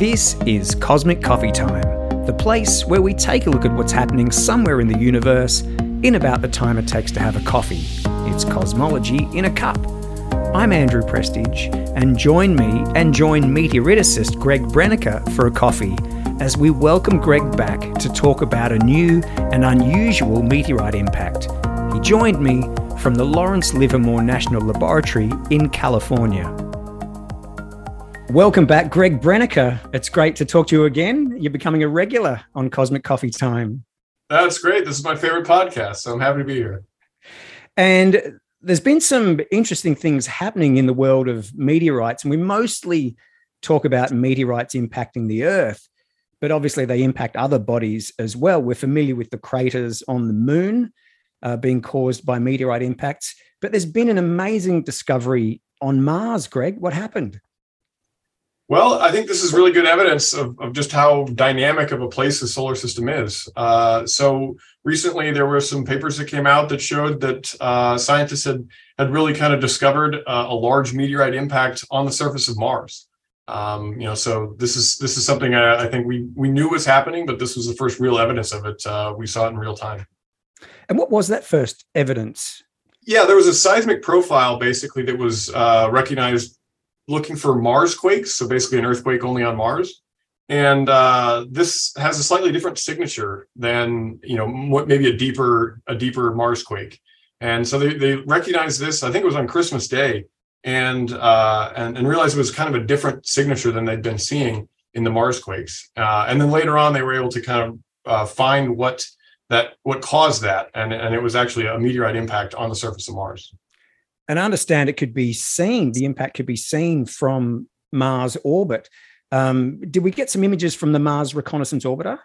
This is Cosmic Coffee Time, the place where we take a look at what's happening somewhere in the universe in about the time it takes to have a coffee. It's cosmology in a cup. I'm Andrew Prestige, and join me and join meteoriticist Greg Brennecka for a coffee as we welcome Greg back to talk about a new and unusual meteorite impact. He joined me from the Lawrence Livermore National Laboratory in California. Welcome back, Greg Brennecka. It's great to talk to you again. You're becoming a regular on Cosmic Coffee Time. That's great. This is my favorite podcast, so I'm happy to be here. And there's been some interesting things happening in the world of meteorites, and we mostly talk about meteorites impacting the Earth, but obviously they impact other bodies as well. We're familiar with the craters on the moon uh, being caused by meteorite impacts, but there's been an amazing discovery on Mars, Greg. What happened? Well, I think this is really good evidence of, of just how dynamic of a place the solar system is. Uh, so recently, there were some papers that came out that showed that uh, scientists had had really kind of discovered uh, a large meteorite impact on the surface of Mars. Um, you know, so this is this is something I, I, think we we knew was happening, but this was the first real evidence of it. Uh, we saw it in real time. And what was that first evidence? Yeah, there was a seismic profile basically that was uh, recognized looking for Mars quakes, so basically an earthquake only on Mars. And uh, this has a slightly different signature than you know what maybe a deeper a deeper Mars quake. And so they they recognized this. I think it was on Christmas Day, and uh, and and realized it was kind of a different signature than they'd been seeing in the Mars quakes. Uh, and then later on, they were able to kind of uh, find what that what caused that, and and it was actually a meteorite impact on the surface of Mars and I understand it could be seen, the impact could be seen from Mars orbit. Um, did we get some images from the Mars Reconnaissance Orbiter?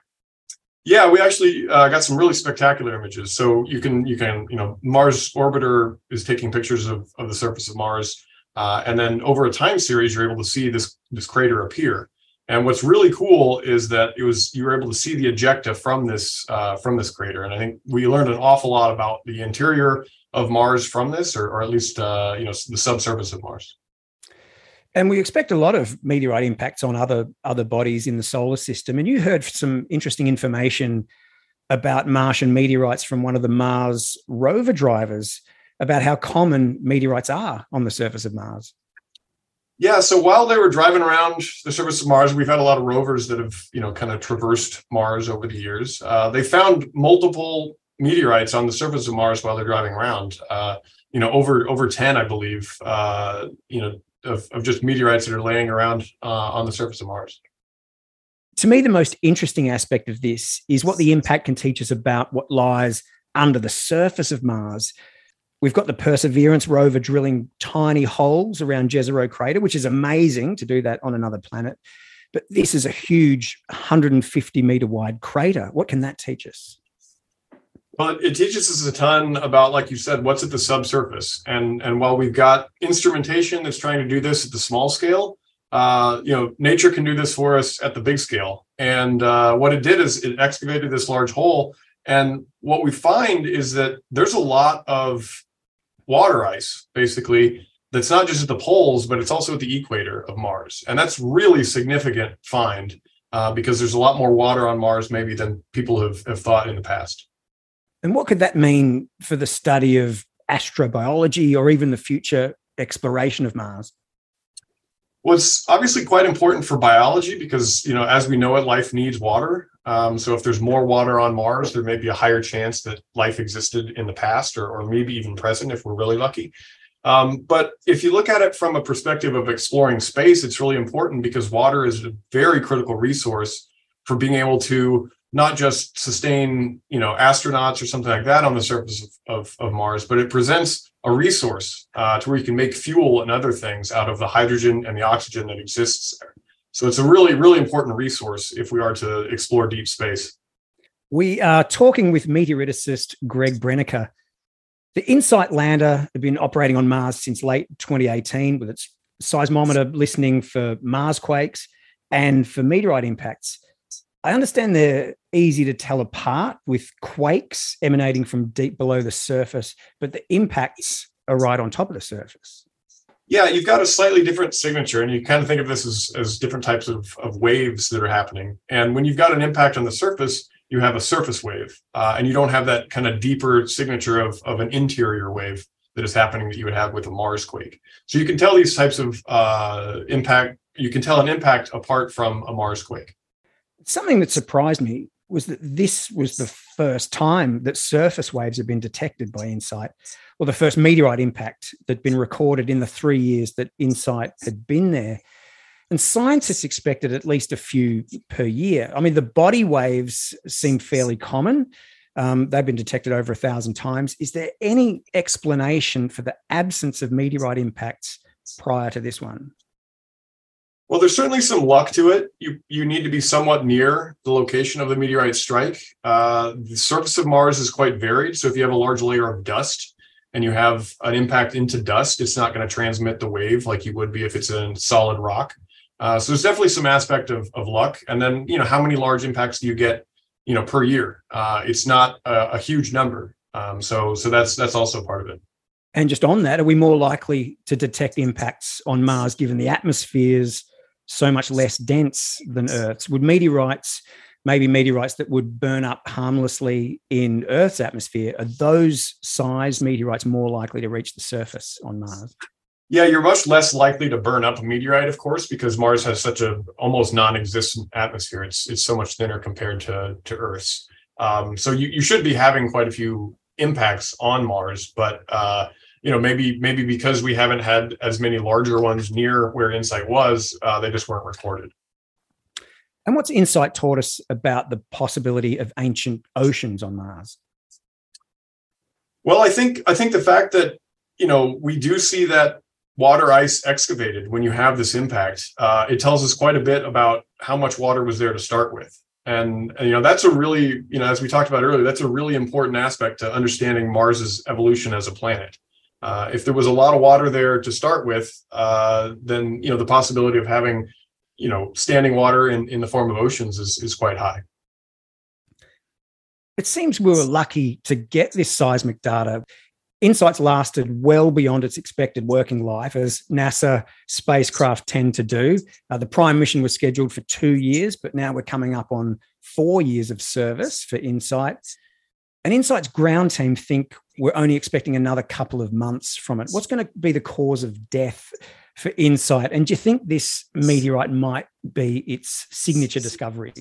Yeah, we actually uh, got some really spectacular images. So you can you can you know Mars orbiter is taking pictures of, of the surface of Mars, uh, and then over a time series you're able to see this this crater appear. And what's really cool is that it was you were able to see the ejecta from this uh, from this crater, and I think we learned an awful lot about the interior of Mars from this, or, or at least uh, you know the subsurface of Mars. And we expect a lot of meteorite impacts on other other bodies in the solar system. And you heard some interesting information about Martian meteorites from one of the Mars rover drivers about how common meteorites are on the surface of Mars. Yeah, so while they were driving around the surface of Mars, we've had a lot of rovers that have, you know, kind of traversed Mars over the years. Uh, they found multiple meteorites on the surface of Mars while they're driving around. Uh, you know, over over ten, I believe. Uh, you know, of, of just meteorites that are laying around uh, on the surface of Mars. To me, the most interesting aspect of this is what the impact can teach us about what lies under the surface of Mars. We've got the Perseverance rover drilling tiny holes around Jezero crater, which is amazing to do that on another planet. But this is a huge 150 meter wide crater. What can that teach us? Well, it teaches us a ton about, like you said, what's at the subsurface. And and while we've got instrumentation that's trying to do this at the small scale, uh, you know, nature can do this for us at the big scale. And uh, what it did is it excavated this large hole. And what we find is that there's a lot of water ice, basically, that's not just at the poles, but it's also at the equator of Mars. And that's really significant find uh, because there's a lot more water on Mars maybe than people have, have thought in the past. And what could that mean for the study of astrobiology or even the future exploration of Mars? Well, it's obviously quite important for biology because, you know, as we know it, life needs water. Um, so if there's more water on Mars, there may be a higher chance that life existed in the past or, or maybe even present if we're really lucky. Um, but if you look at it from a perspective of exploring space, it's really important because water is a very critical resource for being able to not just sustain you know astronauts or something like that on the surface of, of, of mars but it presents a resource uh, to where you can make fuel and other things out of the hydrogen and the oxygen that exists there. So it's a really really important resource if we are to explore deep space. We are talking with meteoriticist greg Brennecka. The insight lander had been operating on mars since late 2018 with its seismometer listening for mars quakes and for meteorite impacts I understand they're easy to tell apart with quakes emanating from deep below the surface, but the impacts are right on top of the surface. Yeah, you've got a slightly different signature, and you kind of think of this as, as different types of, of waves that are happening. And when you've got an impact on the surface, you have a surface wave, uh, and you don't have that kind of deeper signature of, of an interior wave that is happening that you would have with a Mars quake. So you can tell these types of uh, impact, you can tell an impact apart from a Mars quake. Something that surprised me was that this was the first time that surface waves had been detected by InSight, or the first meteorite impact that had been recorded in the three years that InSight had been there. And scientists expected at least a few per year. I mean, the body waves seem fairly common. Um, they've been detected over a thousand times. Is there any explanation for the absence of meteorite impacts prior to this one? Well, there's certainly some luck to it. You you need to be somewhat near the location of the meteorite strike. Uh, the surface of Mars is quite varied, so if you have a large layer of dust and you have an impact into dust, it's not going to transmit the wave like you would be if it's in solid rock. Uh, so there's definitely some aspect of of luck, and then you know how many large impacts do you get, you know, per year? Uh, it's not a, a huge number, um, so so that's that's also part of it. And just on that, are we more likely to detect impacts on Mars given the atmospheres? So much less dense than Earth's? Would meteorites, maybe meteorites that would burn up harmlessly in Earth's atmosphere, are those size meteorites more likely to reach the surface on Mars? Yeah, you're much less likely to burn up a meteorite, of course, because Mars has such a almost non-existent atmosphere. It's it's so much thinner compared to to Earth's. Um, so you, you should be having quite a few impacts on Mars, but uh, you know maybe maybe because we haven't had as many larger ones near where insight was uh, they just weren't recorded. And what's insight taught us about the possibility of ancient oceans on mars? Well i think i think the fact that you know we do see that water ice excavated when you have this impact uh, it tells us quite a bit about how much water was there to start with. And, and, you know that's a really you know as we talked about earlier that's a really important aspect to understanding mars's evolution as a planet uh, if there was a lot of water there to start with, uh, then you know the possibility of having you know standing water in, in the form of oceans is, is quite high. It seems we were lucky to get this seismic data. Insight's lasted well beyond its expected working life, as NASA spacecraft tend to do. Uh, the prime mission was scheduled for two years, but now we're coming up on four years of service for Insight. And Insight's ground team think we're only expecting another couple of months from it. What's going to be the cause of death for Insight? And do you think this meteorite might be its signature discovery?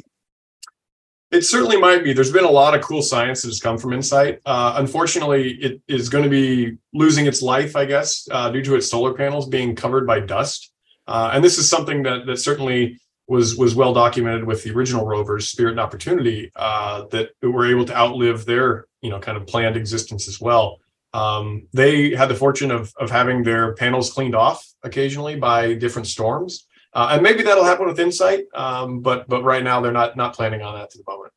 It certainly might be. There's been a lot of cool science that has come from Insight. Uh, unfortunately, it is going to be losing its life, I guess, uh, due to its solar panels being covered by dust. Uh, and this is something that that certainly was was well documented with the original rovers, Spirit and Opportunity, uh, that were able to outlive their you know kind of planned existence as well. Um, they had the fortune of of having their panels cleaned off occasionally by different storms, uh, and maybe that'll happen with Insight. Um, but but right now they're not not planning on that to the moment.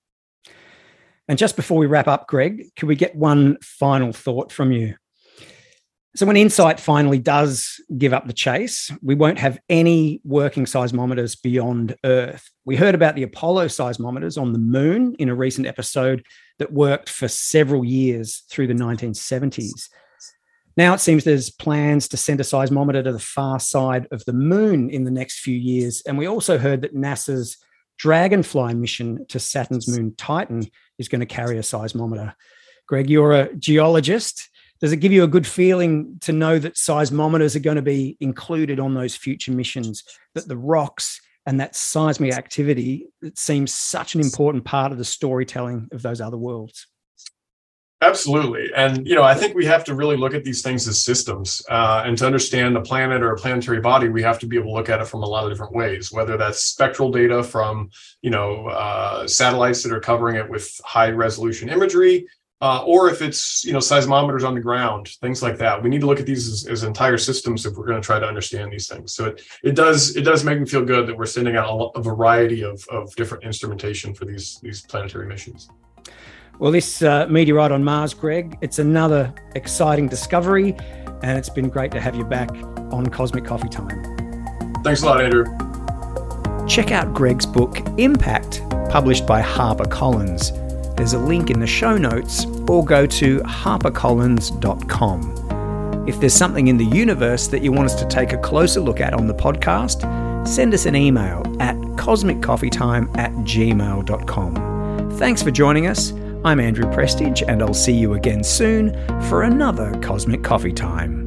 And just before we wrap up, Greg, could we get one final thought from you? So when Insight finally does give up the chase, we won't have any working seismometers beyond Earth. We heard about the Apollo seismometers on the moon in a recent episode that worked for several years through the 1970s. Now it seems there's plans to send a seismometer to the far side of the moon in the next few years. And we also heard that NASA's Dragonfly mission to Saturn's moon Titan is going to carry a seismometer. Greg, you're a geologist does it give you a good feeling to know that seismometers are going to be included on those future missions? That the rocks and that seismic activity it seems such an important part of the storytelling of those other worlds. Absolutely. And you know i think we have to really look at these things as systems. Uh, and to understand a planet or a planetary body we have to be able to look at it from a lot of different ways whether that's spectral data from you know uh, satellites that are covering it with high resolution imagery uh, or if it's you know seismometers on the ground, things like that. We need to look at these as, as entire systems if we're going to try to understand these things. So it it does it does make me feel good that we're sending out a, a variety of, of different instrumentation for these these planetary missions. Well, this uh, meteorite on Mars, Greg, it's another exciting discovery, and it's been great to have you back on Cosmic Coffee Time. Thanks a lot, Andrew. Check out Greg's book Impact, published by HarperCollins. There's a link in the show notes or go to harpercollins.com. If there's something in the universe that you want us to take a closer look at on the podcast, send us an email at cosmiccoffeetime at gmail.com. Thanks for joining us. I'm Andrew Prestige, and I'll see you again soon for another Cosmic Coffee Time.